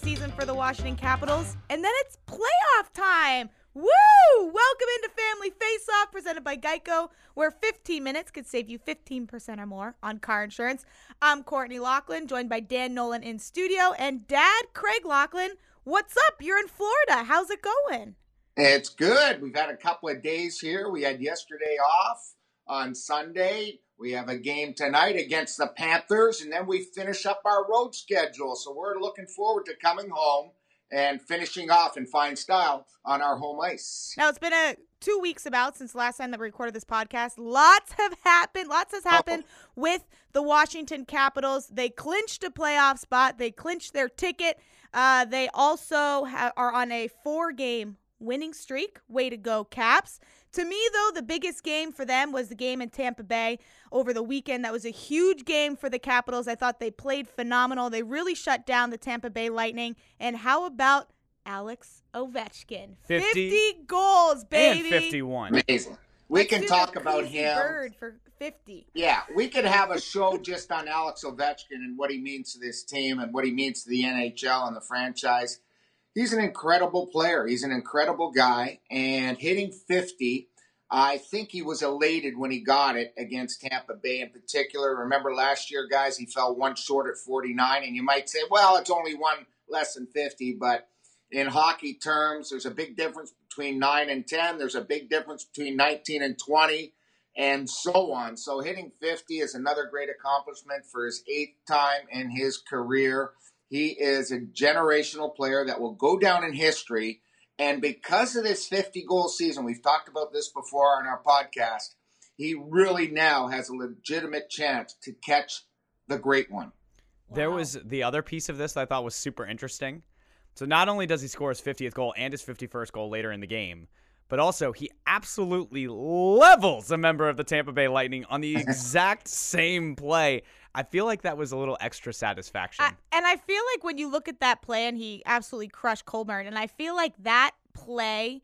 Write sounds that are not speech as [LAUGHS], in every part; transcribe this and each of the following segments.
season for the Washington Capitals, and then it's playoff time. Woo! Welcome into Family Face Off presented by Geico, where 15 minutes could save you 15% or more on car insurance. I'm Courtney Laughlin, joined by Dan Nolan in studio, and Dad Craig Laughlin. What's up? You're in Florida. How's it going? It's good. We've had a couple of days here. We had yesterday off on Sunday. We have a game tonight against the Panthers, and then we finish up our road schedule. So we're looking forward to coming home and finishing off in fine style on our home ice. Now, it's been a two weeks about since the last time that we recorded this podcast. Lots have happened. Lots has happened oh. with the Washington Capitals. They clinched a playoff spot. They clinched their ticket. Uh, they also ha- are on a four-game winning streak. Way to go, Caps. To me, though, the biggest game for them was the game in Tampa Bay over the weekend. That was a huge game for the Capitals. I thought they played phenomenal. They really shut down the Tampa Bay Lightning. And how about Alex Ovechkin? 50, 50 goals, baby. And 51. Amazing. We can talk about him. Bird for 50. Yeah, we could have a show just on Alex Ovechkin and what he means to this team and what he means to the NHL and the franchise he's an incredible player. He's an incredible guy, and hitting 50. I think he was elated when he got it against Tampa Bay in particular. Remember last year, guys, he fell one short at 49, and you might say, well, it's only one less than 50, but in hockey terms, there's a big difference between 9 and 10. There's a big difference between 19 and 20, and so on. So hitting 50 is another great accomplishment for his eighth time in his career. He is a generational player that will go down in history. And because of this 50 goal season, we've talked about this before on our podcast, he really now has a legitimate chance to catch the great one. Wow. There was the other piece of this that I thought was super interesting. So not only does he score his 50th goal and his 51st goal later in the game, but also he absolutely levels a member of the Tampa Bay Lightning on the [LAUGHS] exact same play. I feel like that was a little extra satisfaction. I, and I feel like when you look at that play and he absolutely crushed Coburn, and I feel like that play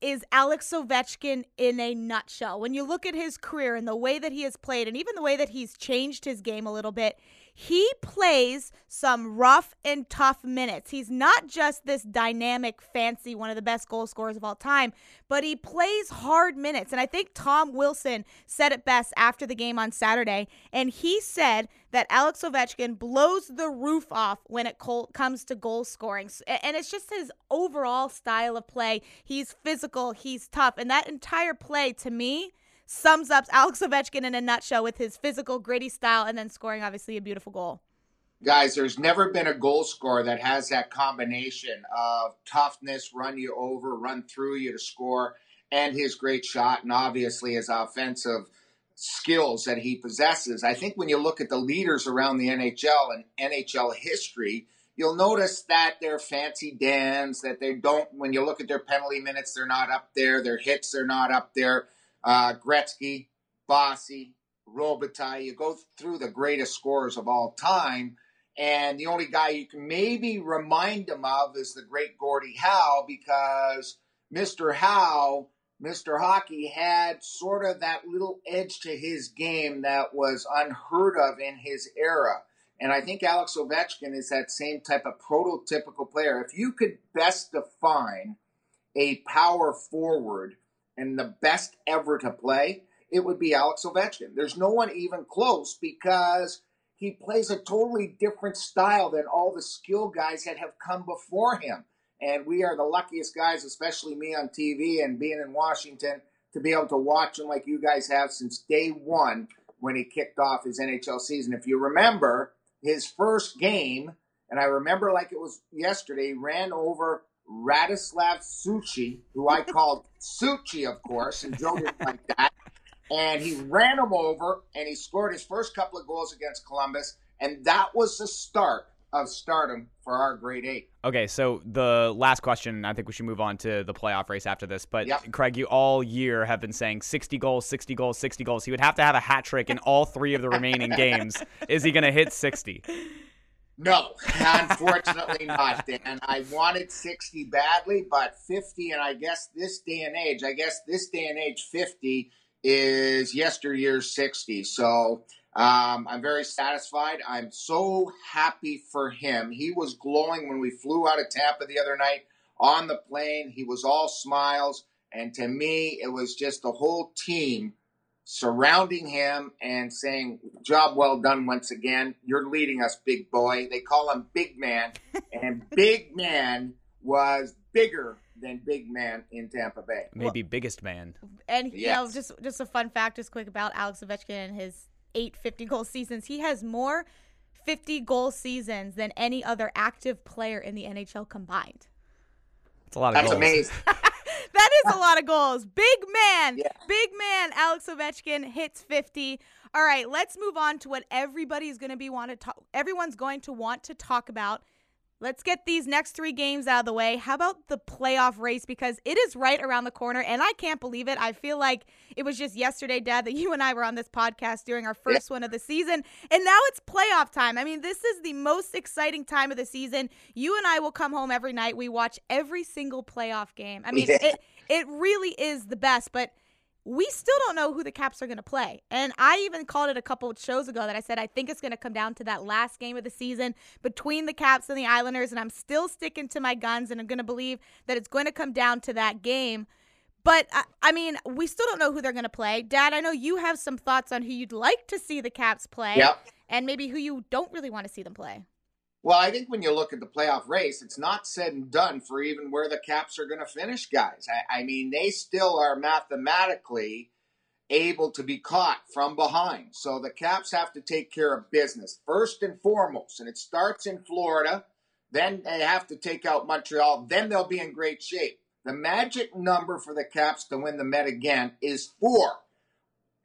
is Alex Ovechkin in a nutshell. When you look at his career and the way that he has played, and even the way that he's changed his game a little bit, he plays some rough and tough minutes. He's not just this dynamic, fancy, one of the best goal scorers of all time, but he plays hard minutes. And I think Tom Wilson said it best after the game on Saturday. And he said that Alex Ovechkin blows the roof off when it comes to goal scoring. And it's just his overall style of play. He's physical, he's tough. And that entire play, to me, sums up Alex Ovechkin in a nutshell with his physical, gritty style, and then scoring obviously a beautiful goal. Guys, there's never been a goal scorer that has that combination of toughness, run you over, run through you to score, and his great shot, and obviously his offensive skills that he possesses. I think when you look at the leaders around the NHL and NHL history, you'll notice that they're fancy Dans, that they don't, when you look at their penalty minutes, they're not up there, their hits, they're not up there uh, Gretzky, Bossy, Robitaille. You go through the greatest scorers of all time, and the only guy you can maybe remind them of is the great Gordie Howe because Mr. Howe, Mr. Hockey, had sort of that little edge to his game that was unheard of in his era. And I think Alex Ovechkin is that same type of prototypical player. If you could best define a power forward and the best ever to play, it would be Alex Ovechkin. There's no one even close because he plays a totally different style than all the skill guys that have come before him. And we are the luckiest guys, especially me on TV and being in Washington, to be able to watch him like you guys have since day one when he kicked off his NHL season. If you remember his first game, and I remember like it was yesterday, ran over Radoslav Suchy, who I [LAUGHS] called Suchi, of course, and Joe didn't like that. And he ran him over, and he scored his first couple of goals against Columbus, and that was the start of stardom for our grade eight. Okay, so the last question, I think we should move on to the playoff race after this. But yep. Craig, you all year have been saying 60 goals, 60 goals, 60 goals. He would have to have a hat trick in all three of the remaining games. Is he going to hit 60? [LAUGHS] No, unfortunately not, Dan. I wanted 60 badly, but 50, and I guess this day and age, I guess this day and age, 50 is yesteryear's 60. So Um, I'm very satisfied. I'm so happy for him. He was glowing when we flew out of Tampa the other night on the plane. He was all smiles. And to me, it was just the whole team surrounding him and saying, Job well done once again. You're leading us, big boy. They call him Big Man. [LAUGHS] and Big Man was bigger than Big Man in Tampa Bay. Maybe well, biggest man. And yes. you know, just just a fun fact, just quick about Alex Ovechkin and his eight 50 goal seasons. He has more 50 goal seasons than any other active player in the NHL combined. That's a lot of That's goals. amazing. [LAUGHS] that is a lot of goals. Big man, yeah. big man. Alex Ovechkin hits 50. All right, let's move on to what everybody's going to be want to talk. Everyone's going to want to talk about Let's get these next three games out of the way. How about the playoff race? Because it is right around the corner, and I can't believe it. I feel like it was just yesterday, Dad, that [LAUGHS] you and I were on this podcast during our first one of the season, and now it's playoff time. I mean, this is the most exciting time of the season. You and I will come home every night. We watch every single playoff game. I mean, [LAUGHS] it it really is the best, but we still don't know who the Caps are going to play. And I even called it a couple of shows ago that I said I think it's going to come down to that last game of the season between the Caps and the Islanders. And I'm still sticking to my guns and I'm going to believe that it's going to come down to that game. But I, I mean, we still don't know who they're going to play. Dad, I know you have some thoughts on who you'd like to see the Caps play yep. and maybe who you don't really want to see them play. Well, I think when you look at the playoff race, it's not said and done for even where the Caps are going to finish, guys. I, I mean, they still are mathematically able to be caught from behind. So the Caps have to take care of business first and foremost. And it starts in Florida. Then they have to take out Montreal. Then they'll be in great shape. The magic number for the Caps to win the Met again is four.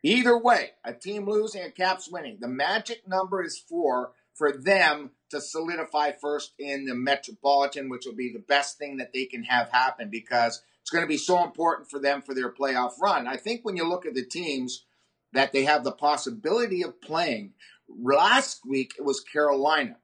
Either way, a team losing, a Caps winning. The magic number is four for them to solidify first in the Metropolitan, which will be the best thing that they can have happen because it's going to be so important for them for their playoff run. I think when you look at the teams that they have the possibility of playing, last week it was Carolina.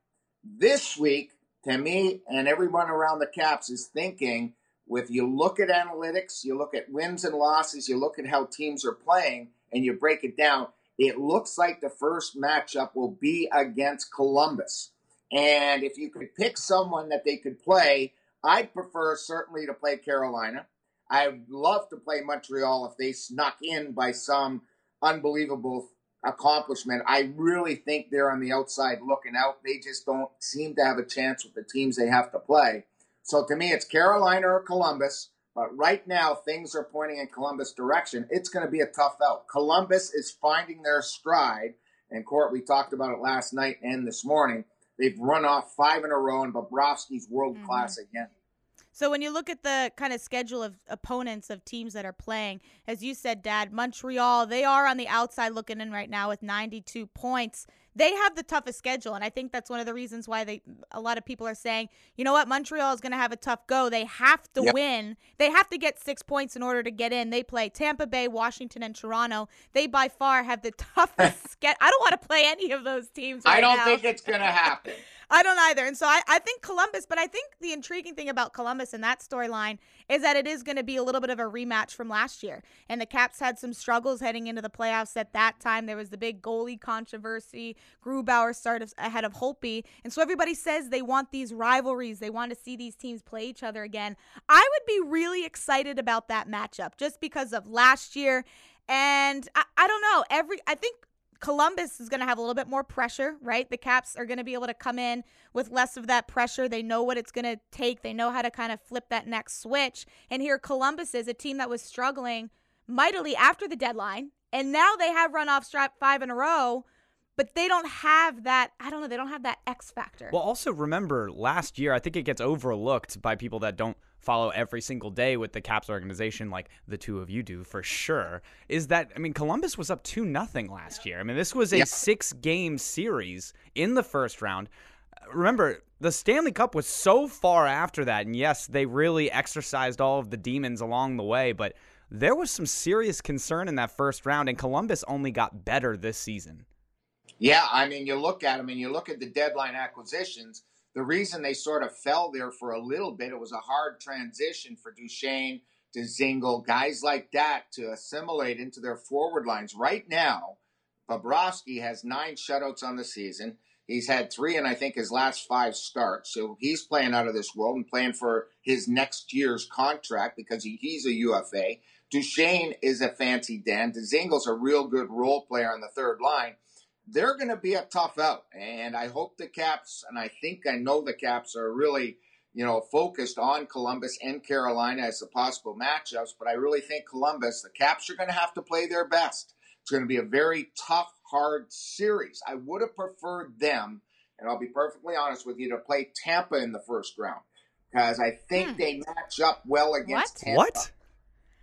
This week, to me and everyone around the Caps is thinking with you look at analytics, you look at wins and losses, you look at how teams are playing, and you break it down, it looks like the first matchup will be against Columbus. And if you could pick someone that they could play, I'd prefer certainly to play Carolina. I'd love to play Montreal if they snuck in by some unbelievable accomplishment. I really think they're on the outside looking out. They just don't seem to have a chance with the teams they have to play. So to me, it's Carolina or Columbus. But right now, things are pointing in Columbus' direction. It's going to be a tough out. Columbus is finding their stride. And Court, we talked about it last night and this morning. They've run off five in a row, and Bobrovsky's world class mm-hmm. again. So when you look at the kind of schedule of opponents of teams that are playing, as you said, Dad, Montreal, they are on the outside looking in right now with 92 points. They have the toughest schedule, and I think that's one of the reasons why they a lot of people are saying, you know what, Montreal is going to have a tough go. They have to yep. win. They have to get six points in order to get in. They play Tampa Bay, Washington, and Toronto. They by far have the [LAUGHS] toughest [LAUGHS] schedule. I don't want to play any of those teams. Right I don't now. think it's going to happen. [LAUGHS] I don't either. And so I, I think Columbus, but I think the intriguing thing about Columbus and that storyline is that it is going to be a little bit of a rematch from last year. And the Caps had some struggles heading into the playoffs at that time. There was the big goalie controversy. Grubauer started ahead of Holtby. And so everybody says they want these rivalries. They want to see these teams play each other again. I would be really excited about that matchup just because of last year. And I, I don't know. Every I think Columbus is going to have a little bit more pressure, right? The Caps are going to be able to come in with less of that pressure. They know what it's going to take. They know how to kind of flip that next switch. And here Columbus is a team that was struggling mightily after the deadline, and now they have run off strap five in a row but they don't have that i don't know they don't have that x factor well also remember last year i think it gets overlooked by people that don't follow every single day with the caps organization like the two of you do for sure is that i mean columbus was up 2 nothing last year. I mean this was a six game series in the first round. Remember the stanley cup was so far after that and yes they really exercised all of the demons along the way but there was some serious concern in that first round and columbus only got better this season. Yeah, I mean, you look at them and you look at the deadline acquisitions. The reason they sort of fell there for a little bit, it was a hard transition for Duchene to Dzingel, guys like that to assimilate into their forward lines. Right now, Bobrovsky has nine shutouts on the season. He's had three in, I think, his last five starts. So he's playing out of this world and playing for his next year's contract because he, he's a UFA. Duchene is a fancy Dan. Dzingel's a real good role player on the third line. They're going to be a tough out. And I hope the Caps, and I think I know the Caps are really, you know, focused on Columbus and Carolina as the possible matchups. But I really think Columbus, the Caps are going to have to play their best. It's going to be a very tough hard series. I would have preferred them, and I'll be perfectly honest with you, to play Tampa in the first round because I think hmm. they match up well against what? Tampa. What?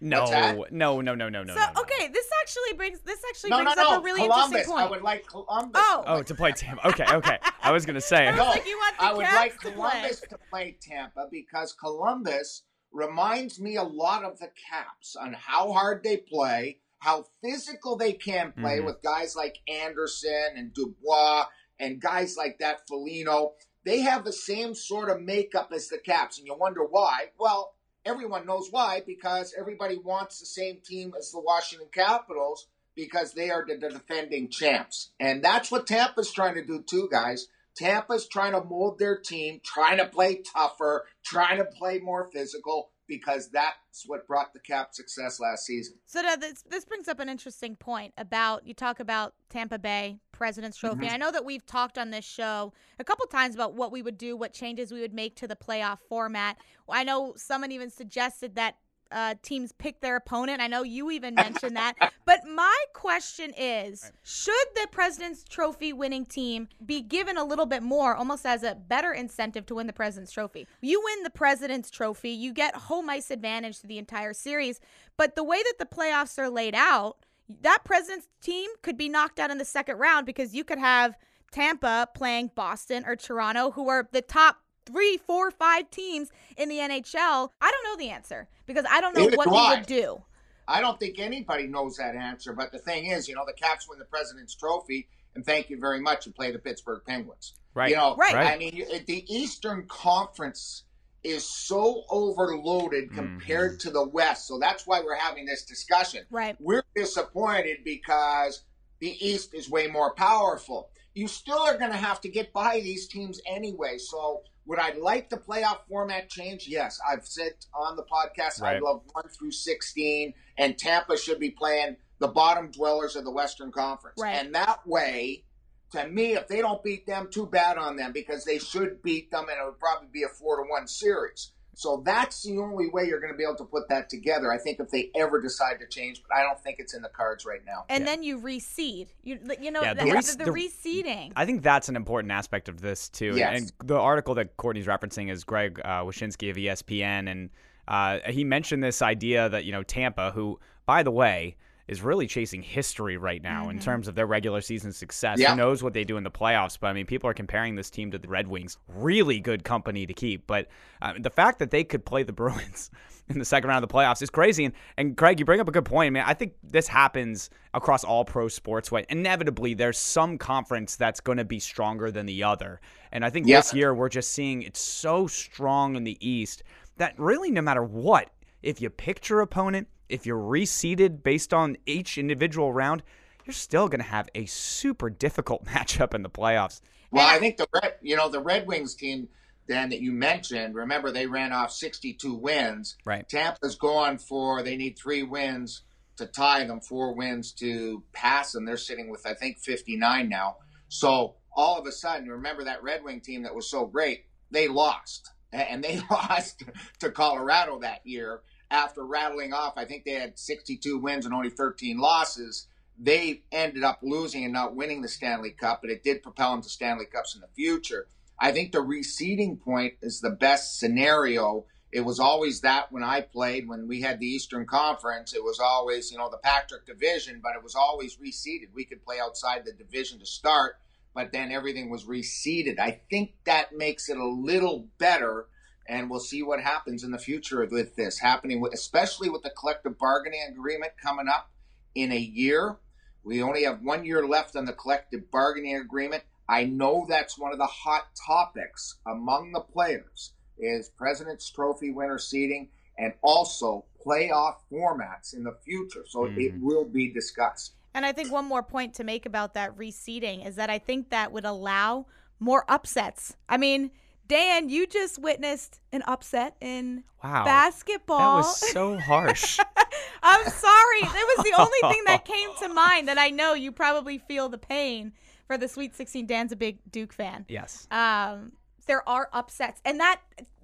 No, no, no, no, no, no. So no, okay, this actually brings this actually no, brings no, no. up a really Columbus. interesting point. I would like Columbus. Oh, oh, to play Tampa. Okay, okay. I was gonna say. [LAUGHS] I, no, like I would like to Columbus play. to play Tampa because Columbus reminds me a lot of the Caps on how hard they play, how physical they can play mm-hmm. with guys like Anderson and Dubois and guys like that, Foligno. They have the same sort of makeup as the Caps, and you wonder why. Well, everyone knows why because everybody wants the same team as the Washington Capitals because they are the, the defending champs. And that's what Tampa's trying to do too, guys. Tampa's trying to mold their team, trying to play tougher, trying to play more physical, because that's what brought the Cap success last season. So this this brings up an interesting point about you talk about Tampa Bay President's Trophy. Mm-hmm. I know that we've talked on this show a couple times about what we would do, what changes we would make to the playoff format. I know someone even suggested that uh, teams pick their opponent. I know you even mentioned that. [LAUGHS] But my question is should the President's Trophy winning team be given a little bit more, almost as a better incentive to win the President's Trophy? You win the President's Trophy, you get home ice advantage to the entire series. But the way that the playoffs are laid out, that President's team could be knocked out in the second round because you could have. Tampa playing Boston or Toronto, who are the top three, four, five teams in the NHL? I don't know the answer because I don't know Neither what do we would do. I don't think anybody knows that answer. But the thing is, you know, the Caps win the President's Trophy, and thank you very much, and play the Pittsburgh Penguins. Right. You know, right. I mean, the Eastern Conference is so overloaded mm-hmm. compared mm-hmm. to the West. So that's why we're having this discussion. Right. We're disappointed because the East is way more powerful. You still are going to have to get by these teams anyway. So would I like the playoff format change? Yes. I've said on the podcast right. I love 1 through 16, and Tampa should be playing the bottom dwellers of the Western Conference. Right. And that way, to me, if they don't beat them, too bad on them because they should beat them, and it would probably be a 4 to 1 series. So that's the only way you're going to be able to put that together. I think if they ever decide to change, but I don't think it's in the cards right now. And yeah. then you reseed. You you know yeah, the, the, the, the, reseeding. I think that's an important aspect of this too. Yes. And the article that Courtney's referencing is Greg uh, Wyshynski of ESPN, and uh, he mentioned this idea that you know Tampa, who by the way is really chasing history right now mm-hmm. in terms of their regular season success. Yeah. Who knows what they do in the playoffs? But I mean, people are comparing this team to the Red Wings. Really good company to keep. But uh, the fact that they could play the [LAUGHS] Bruins in the second round of the playoffs is crazy. And, and Greg, you bring up a good point. I mean, I think this happens across all pro sports. Way inevitably, there's some conference that's going to be stronger than the other. And I think yeah. this year we're just seeing it's so strong in the East that really, no matter what, if you picked your opponent, if you're reseeded based on each individual round, you're still going to have a super difficult [LAUGHS] matchup in the playoffs. Well, I think the Red, you know, the Red Wings team, Dan, that you mentioned, remember they ran off 62 wins. Right. Tampa's going for they need three wins to tie them, four wins to pass them. They're sitting with I think 59 now. So all of a sudden, remember that Red Wing team that was so great, they lost, and they [LAUGHS] lost to Colorado that year after rattling off, I think they had 62 wins and only 13 losses. They ended up losing and not winning the Stanley Cup, but it did propel them to Stanley Cups in the future. I think the reseeding point is the best scenario. It was always that when I played, when we had the Eastern Conference, it was always, you know, the Patrick division, but it was always reseeded. We could play outside the division to start, but then everything was reseeded. I think that makes it a little better and we'll see what happens in the future with this happening, with, especially with the collective bargaining agreement coming up in a year. We only have one year left on the collective bargaining agreement. I know that's one of the hot topics among the players is President's Trophy winner seating and also playoff formats in the future. So mm-hmm. it will be discussed. And I think one more point to make about that reseeding is that I think that would allow more upsets. I mean, Dan, you just witnessed an upset in Wow. basketball. That was so harsh. [LAUGHS] I'm sorry. It was the only thing that [LAUGHS] came to mind that I know you probably feel the pain for the Sweet 16. Dan's a big Duke fan. yes. Um, there are upsets, and that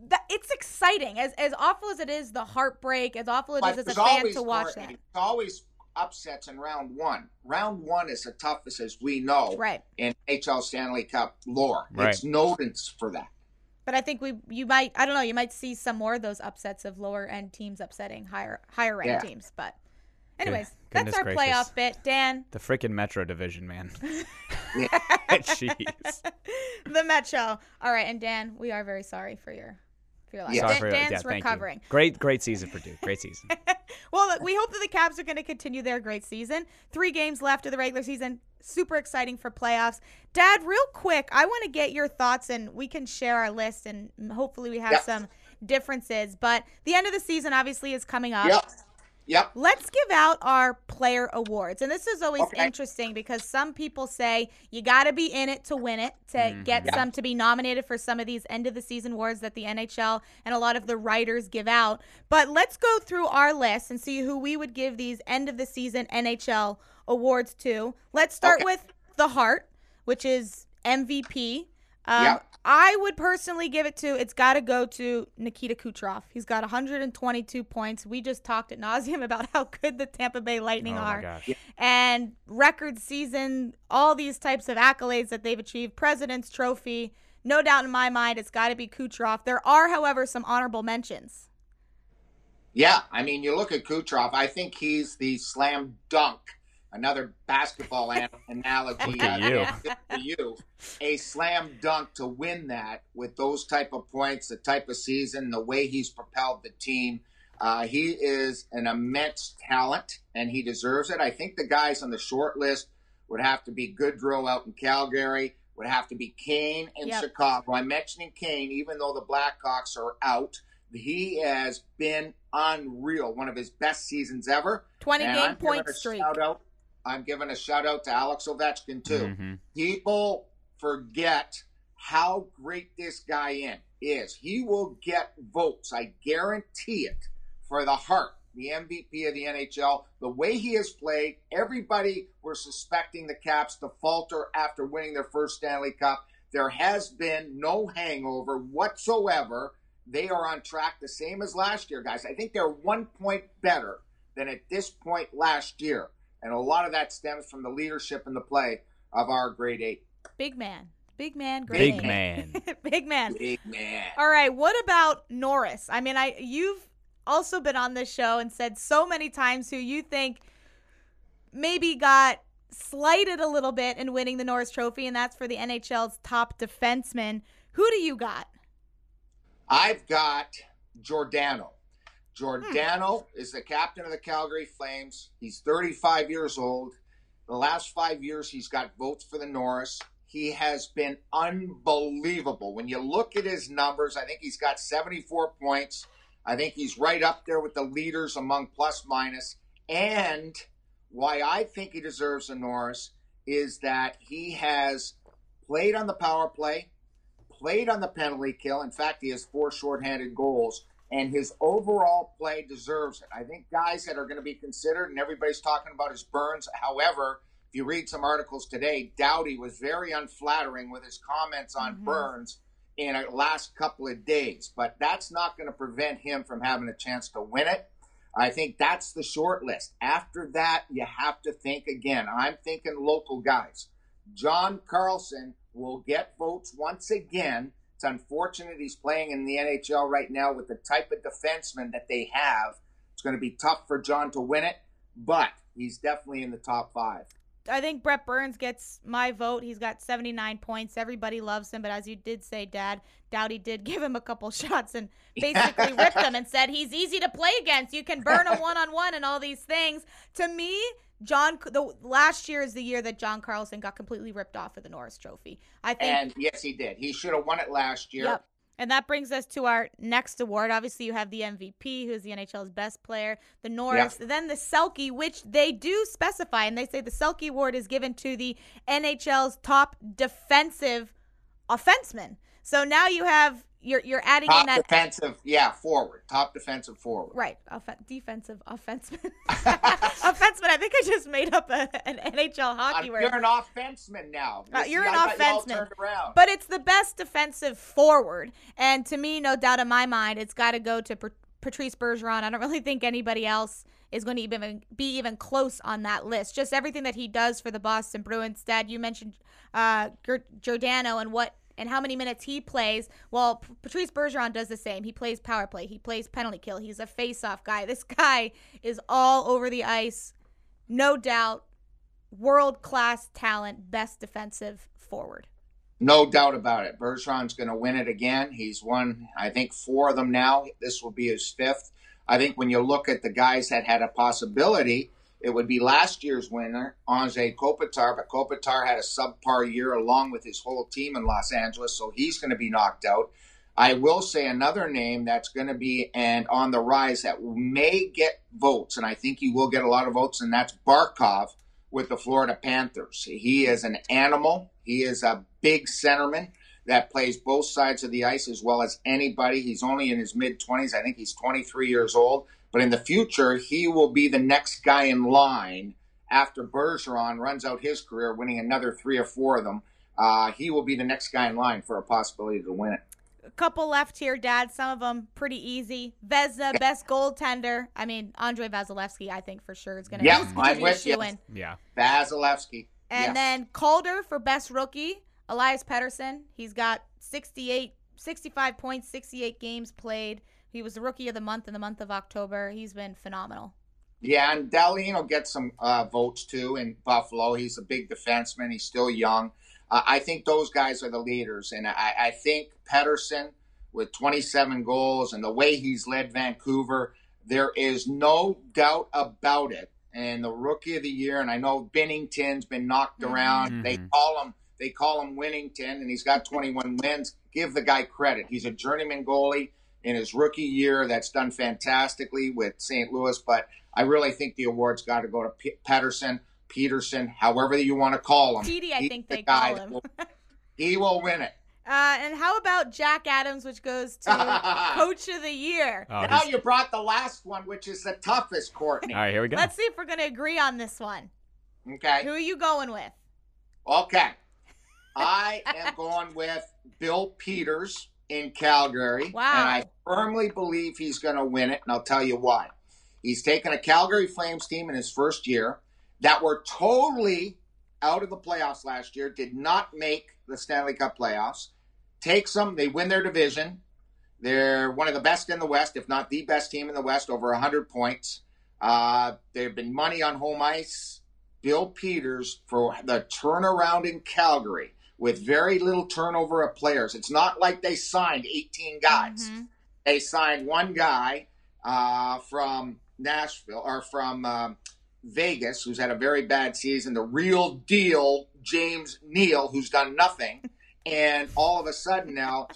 that it's exciting. As as awful as it is, the heartbreak, as awful it is But as a there's fan always to watch Courtney, that. there's always upsets in round one. Round one is the toughest, as we know, Right. in HL Stanley Cup lore. Right. It's noted for that. But I think we you might I don't know you might see some more of those upsets of lower end teams upsetting higher higher ranked Yeah. teams. But anyways, goodness that's our gracious. playoff bit. Dan, The freaking Metro division, man. [LAUGHS] [LAUGHS] Jeez. the Metro. All right, and Dan, we are very sorry for your for your loss. Yeah. Sorry Dan- for Dan's yeah, recovering. You. Great, great season for Duke. Great season. [LAUGHS] Well, look, we hope that the Caps are going to continue their great season. Three games left of the regular season. Super exciting for playoffs. Dad, real quick, I want to get your thoughts, and we can share our list, and hopefully we have Yep. some differences. But the end of the season obviously is coming up. Yep. Yep. Let's give out our player awards. And this is always Okay. interesting because some people say you got to be in it to win it, to mm-hmm. get Yeah. some to be nominated for some of these end of the season awards that the NHL and a lot of the writers give out. But let's go through our list and see who we would give these end of the season NHL awards too. Let's start Okay. with the Heart, which is MVP. Um, Yep. I would personally give it to. It's got to go to Nikita Kucherov. He's got 122 points. We just talked at nauseum [LAUGHS] about how good the Tampa Bay Lightning oh are, my gosh. and record season, all these types of accolades that they've achieved. President's Trophy. No doubt in my mind, it's got to be Kucherov. There are, however, some honorable mentions. Yeah, I mean, you look at Kucherov. I think he's the slam dunk. Another basketball an- [LAUGHS] analogy Look uh, you. [LAUGHS] for you. A slam dunk to win that with those type of points, the type of season, the way he's propelled the team. Uh, he is an immense talent, and he deserves it. I think the guys on the short list would have to be Gaudreau out in Calgary, would have to be Kane in Yep. Chicago. I'm mentioning Kane, even though the Blackhawks are out. He has been unreal, one of his best seasons ever. 20 And game point streak. Shout out. I'm giving a shout out to Alex Ovechkin too. Mhm. People forget how great this guy in is. He will get votes. I guarantee it for the heart, the MVP of the NHL. The way he has played, everybody were suspecting the Caps to falter after winning their first Stanley Cup. There has been no hangover whatsoever. They are on track the same as last year, guys. I think they're one point better than at this point last year. And a lot of that stems from the leadership and the play of our grade eight. Big man. Big man. Great Big man. [LAUGHS] Big man. Big man. All right, what about Norris? I mean, I you've also been on this show and said so many times who you think maybe got slighted a little bit in winning the Norris Trophy, and that's for the NHL's top defenseman. Who do you got? I've got Giordano. Hmm. Giordano is the captain of the Calgary Flames. He's 35 years old. The last five years, he's got votes for the Norris. He has been unbelievable. When you look at his numbers, I think he's got 74 points. I think he's right up there with the leaders among plus minus. And why I think he deserves a Norris is that he has played on the power play, played on the penalty kill. In fact, he has four shorthanded goals, and his overall play deserves it. I think guys that are going to be considered, and everybody's talking about his Burns. However, if you read some articles today, Doughty was very unflattering with his comments on Mhm. Burns in the last couple of days, but that's not going to prevent him from having a chance to win it. I think that's the short list. After that, you have to think again. I'm thinking local guys. John Carlson will get votes once again. It's unfortunate he's playing in the NHL right now with the type of defenseman that they have. It's going to be tough for John to win it, but he's definitely in the top five. I think Brent Burns gets my vote. He's got 79 points. Everybody loves him, but as you did say, Dad, Doughty did [LAUGHS] give him a couple shots and [LAUGHS] basically ripped him and said he's easy to play against. You can burn him one on one and all these things. To me, John, the last year is the year that John Carlson got completely ripped off of the Norris Trophy. I think And yes, he did. He should have won it last year. Yep. And that brings us to our next award. Obviously, you have the MVP, who's the NHL's best player, the Norris, then the Selke, which they do specify, and they say the Selke award is given to the NHL's top defensive offenseman. So now you have you're you're adding Top in that defensive, yeah, forward. Top defensive forward. right off- defensive offenseman. [LAUGHS] offenseman. I think I just made up a, an NHL hockey I'm- word. you're an offenseman now. Uh, You you're an I got you offenseman. But it's the best defensive forward. And to me, no doubt in my mind, it's got to go to Pat- Patrice Bergeron. I don't really think anybody else is going to even be even close on that list. Just everything that he does for the Boston Bruins. Dad, you mentioned uh, Giordano and what and how many minutes he plays. Well, Patrice Bergeron does the same. He plays power play. He plays penalty kill. He's a face-off guy. This guy is all over the ice, no doubt. World class talent, best defensive forward. No doubt about it. Bergeron's going to win it again. He's won, I think, four of them now. This will be his fifth. I think when you look at the guys that had a possibility, it would be last year's winner, Anze Kopitar, but Kopitar had a subpar year along with his whole team in Los Angeles, so he's going to be knocked out. I will say another name that's going to be and on the rise that may get votes, and I think he will get a lot of votes, and that's Barkov with the Florida Panthers. He is an animal. He is a big centerman that plays both sides of the ice as well as anybody. He's only in his mid 20s. I think he's 23 years old. But in the future, he will be the next guy in line after Bergeron runs out his career, winning another three or four of them. Uh, he will be the next guy in line for a possibility to win it. A couple left here, Dad. Some of them pretty easy. Vezina, best goaltender. I mean, Andrei Vasilevskiy, I think for sure is going to Yeah, he's [LAUGHS] I'm gonna be a with you. shoo-in. Yeah. Vasilevskiy. And yes. then Calder for best rookie, Elias Pettersson. He's got 68, 65 points, 68 games played. He was the rookie of the month in the month of October. He's been phenomenal. Yeah, and Dahlin will get some uh, votes too in Buffalo. He's a big defenseman. He's still young. Uh, I think those guys are the leaders, and I, I think Pettersson with 27 goals and the way he's led Vancouver, there is no doubt about it. And the rookie of the year, and I know Binnington's been knocked Mhm. around. They Mhm. call him they call him Winnington, and he's got 21 wins. Give the guy credit. He's a journeyman goalie in his rookie year that's done fantastically with St. Louis. But I really think the award's got to go to P- Patterson, Peterson, however you want to call him. Petey, I He's think the they guy call him. will- [LAUGHS] he will win it. Uh, and how about Jack Adams, which goes to [LAUGHS] Coach of the Year? Oh, now he's- you brought the last one, which is the toughest, Courtney. All right, here we go. Let's see if we're going to agree on this one. Okay. Who are you going with? Okay. I am going with Bill Peters in Calgary. Wow. And I firmly believe he's going to win it, and I'll tell you why. He's taken a Calgary Flames team in his first year that were totally out of the playoffs last year, did not make the Stanley Cup playoffs. Takes them, they win their division. They're one of the best in the West, if not the best team in the West, over 100 points. Uh, they've been money on home ice. Bill Peters for the turnaround in Calgary with very little turnover of players. It's not like they signed 18 guys. Mhm. They signed one guy uh, from Nashville or from um, Vegas who's had a very bad season. The real deal, James Neal, who's done nothing. [LAUGHS] And all of a sudden now,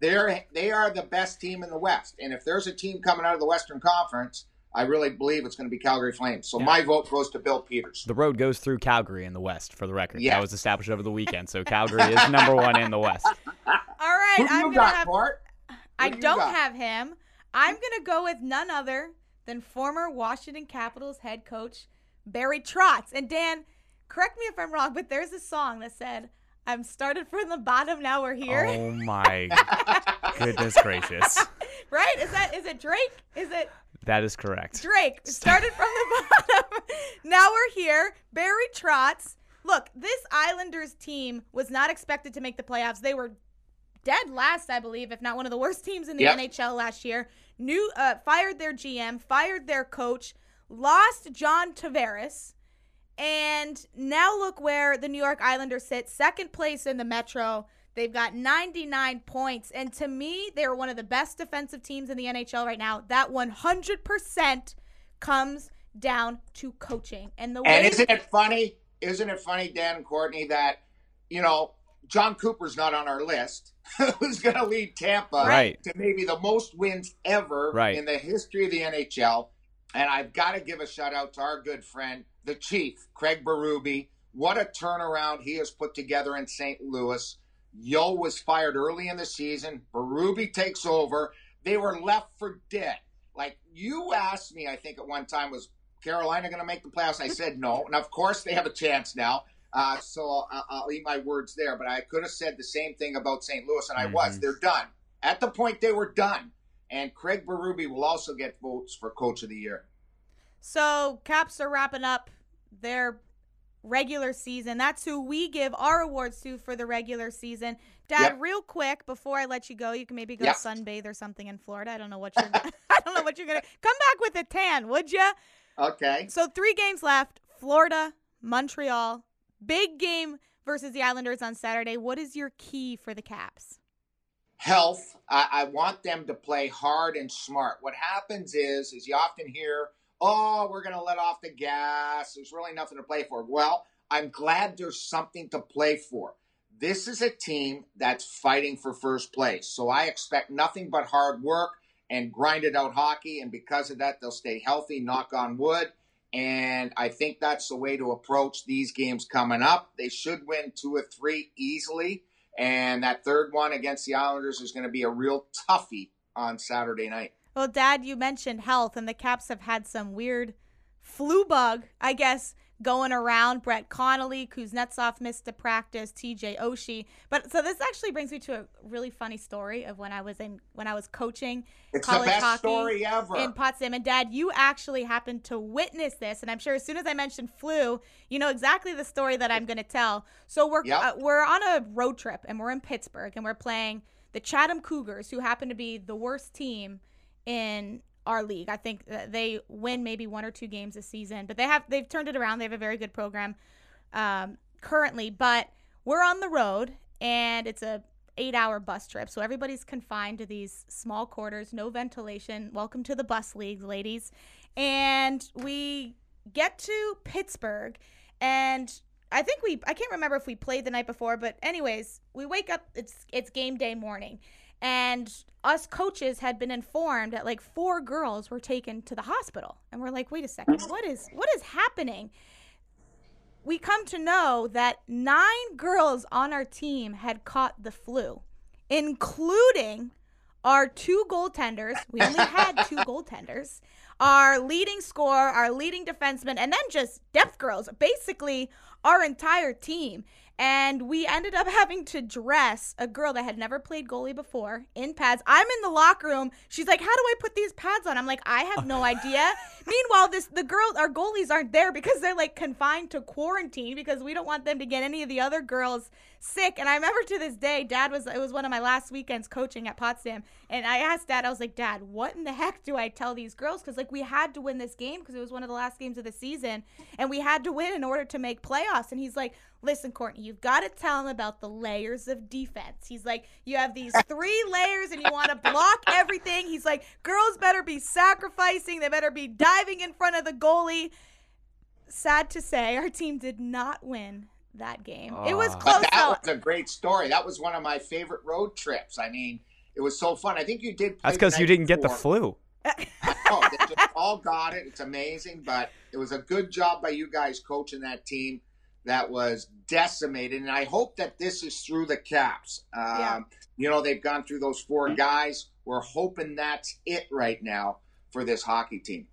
they're they are the best team in the West. And if there's a team coming out of the Western Conference, I really believe it's going to be Calgary Flames. So Yeah. my vote goes to Bill Peters. The road goes through Calgary in the West, for the record. Yeah. That was established over the weekend. So Calgary is number one in the West. [LAUGHS] All right, Who do I'm you going to got, have. Bart? I do don't got? have him. I'm going to go with none other than former Washington Capitals head coach Barry Trotz. And Dan, correct me if I'm wrong, but there's a song that said, I'm started from the bottom, now we're here. Oh my [LAUGHS] goodness gracious. Right? Is that is it Drake? Is it That is correct. Drake? [LAUGHS] Started from the bottom. now we're here. Barry Trotz. Look, this Islanders team was not expected to make the playoffs. They were dead last, I believe, if not one of the worst teams in the Yep. NHL last year. New uh, fired their GM, fired their coach, lost John Tavares, and now look where the New York Islanders sit, second place in the Metro. They've got 99 points, and to me, they're one of the best defensive teams in the NHL right now. That 100% comes down to coaching and the way And isn't it funny? Isn't it funny, Dan and Courtney, that you know Jon Cooper's not on our list. [LAUGHS] Who's going to lead Tampa Right. to maybe the most wins ever Right. in the history of the NHL? And I've got to give a shout out to our good friend, the Chief, Craig Berube. What a turnaround he has put together in St. Louis. Yeo was fired early in the season. Berube takes over. They were left for dead. Like you asked me, I think at one time, was Carolina going to make the playoffs? I said no. And of course, they have a chance now. Uh, so I'll, I'll eat my words there. But I could have said the same thing about St. Louis, and I was. Mhm. They're done. At the point they were done. And Craig Berube will also get votes for Coach of the Year. So Caps are wrapping up their regular season. That's who we give our awards to for the regular season. Dad, Yep. real quick before I let you go, you can maybe go Yep. sunbathe or something in Florida. I don't know what you're. [LAUGHS] I don't know what you're gonna come back with a tan, would you? Okay. So three games left: Florida, Montreal, big game versus the Islanders on Saturday. What is your key for the Caps? health. I, I want them to play hard and smart. What happens is, is you often hear, "Oh, we're going to let off the gas. There's really nothing to play for." Well, I'm glad there's something to play for. This is a team that's fighting for first place, so I expect nothing but hard work and grinded out hockey. And because of that, they'll stay healthy. Knock on wood. And I think that's the way to approach these games coming up. They should win two or three easily. And that third one against the Islanders is going to be a real toughie on Saturday night. Well, Dad, you mentioned health, and the Caps have had some weird flu bug, I guess, going around. Brett Connolly, Kuznetsov missed a practice, TJ Oshie. But so this actually brings me to a really funny story of when I was in when I was coaching It's the college best hockey story ever. in Potsdam. And Dad, you actually happened to witness this, and I'm sure as soon as I mentioned flu, you know exactly the story that I'm going to tell. So we're Yep. uh, we're on a road trip, and we're in Pittsburgh, and we're playing the Chatham Cougars, who happen to be the worst team in our league. I think they win maybe one or two games a season, but they have they've turned it around. They have a very good program um, currently, but we're on the road and it's a eight hour bus trip. So everybody's confined to these small quarters, no ventilation. Welcome to the bus league, ladies. And we get to Pittsburgh and I think we I can't remember if we played the night before, but anyways, we wake up it's it's game day morning. And us coaches had been informed that like four girls were taken to the hospital. And we're like, wait a second, mm. what is what is happening? we come to know that nine girls on our team had caught the flu, including our two goaltenders. We only had two [LAUGHS] goaltenders. Our leading scorer, our leading defenseman, and then just depth girls, basically our entire team. And we ended up [LAUGHS] having to dress a girl that had never played goalie before in pads. I'm in the locker room. She's like, "How do I put these pads on?" I'm like, "I have no idea." [LAUGHS] Meanwhile, this the girls, our goalies aren't there because they're like confined to quarantine because we don't want them to get any of the other girls sick. And I remember to this day, Dad was it was one of my last weekends coaching at Potsdam, and I asked Dad, I was like, "Dad, what in the heck do I tell these girls?" Because like we had to win this game because it was one of the last games of the season, and we had to win in order to make playoffs. And he's like, "Listen, Courtney, you've got to tell him about the layers of defense." He's like, "You have these [LAUGHS] three layers, and you want to block everything." He's like, "Girls better be sacrificing. They better be diving in front of the goalie." Sad to say, our team did not win that game. It was close But that though. was a great story. That was one of my favorite road trips. I mean, it was so fun. I think you did. play That's because you didn't get the flu. [LAUGHS] Oh, they just all got it. It's amazing, but it was a good job by you guys coaching that team that was decimated. And I hope that this is through the caps. Um, Yeah. You know, they've gone through those four guys. We're hoping that's it right now for this hockey team.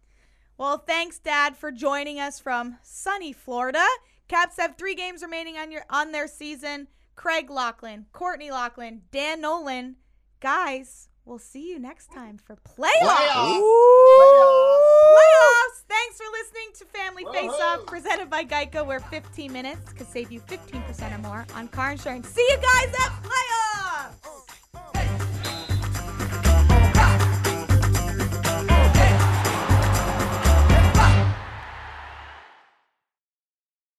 Well, thanks, Dad, for joining us from sunny Florida. Caps have three games remaining on your on their season. Craig Laughlin, Courtney Laughlin, Dan Nolan. Guys, we'll see you next time for playoffs. Playoffs. Playoffs. Thanks for listening to Family Face Off, presented by Geico, where 15 minutes could save you 15% or more on car insurance. See you guys at playoffs.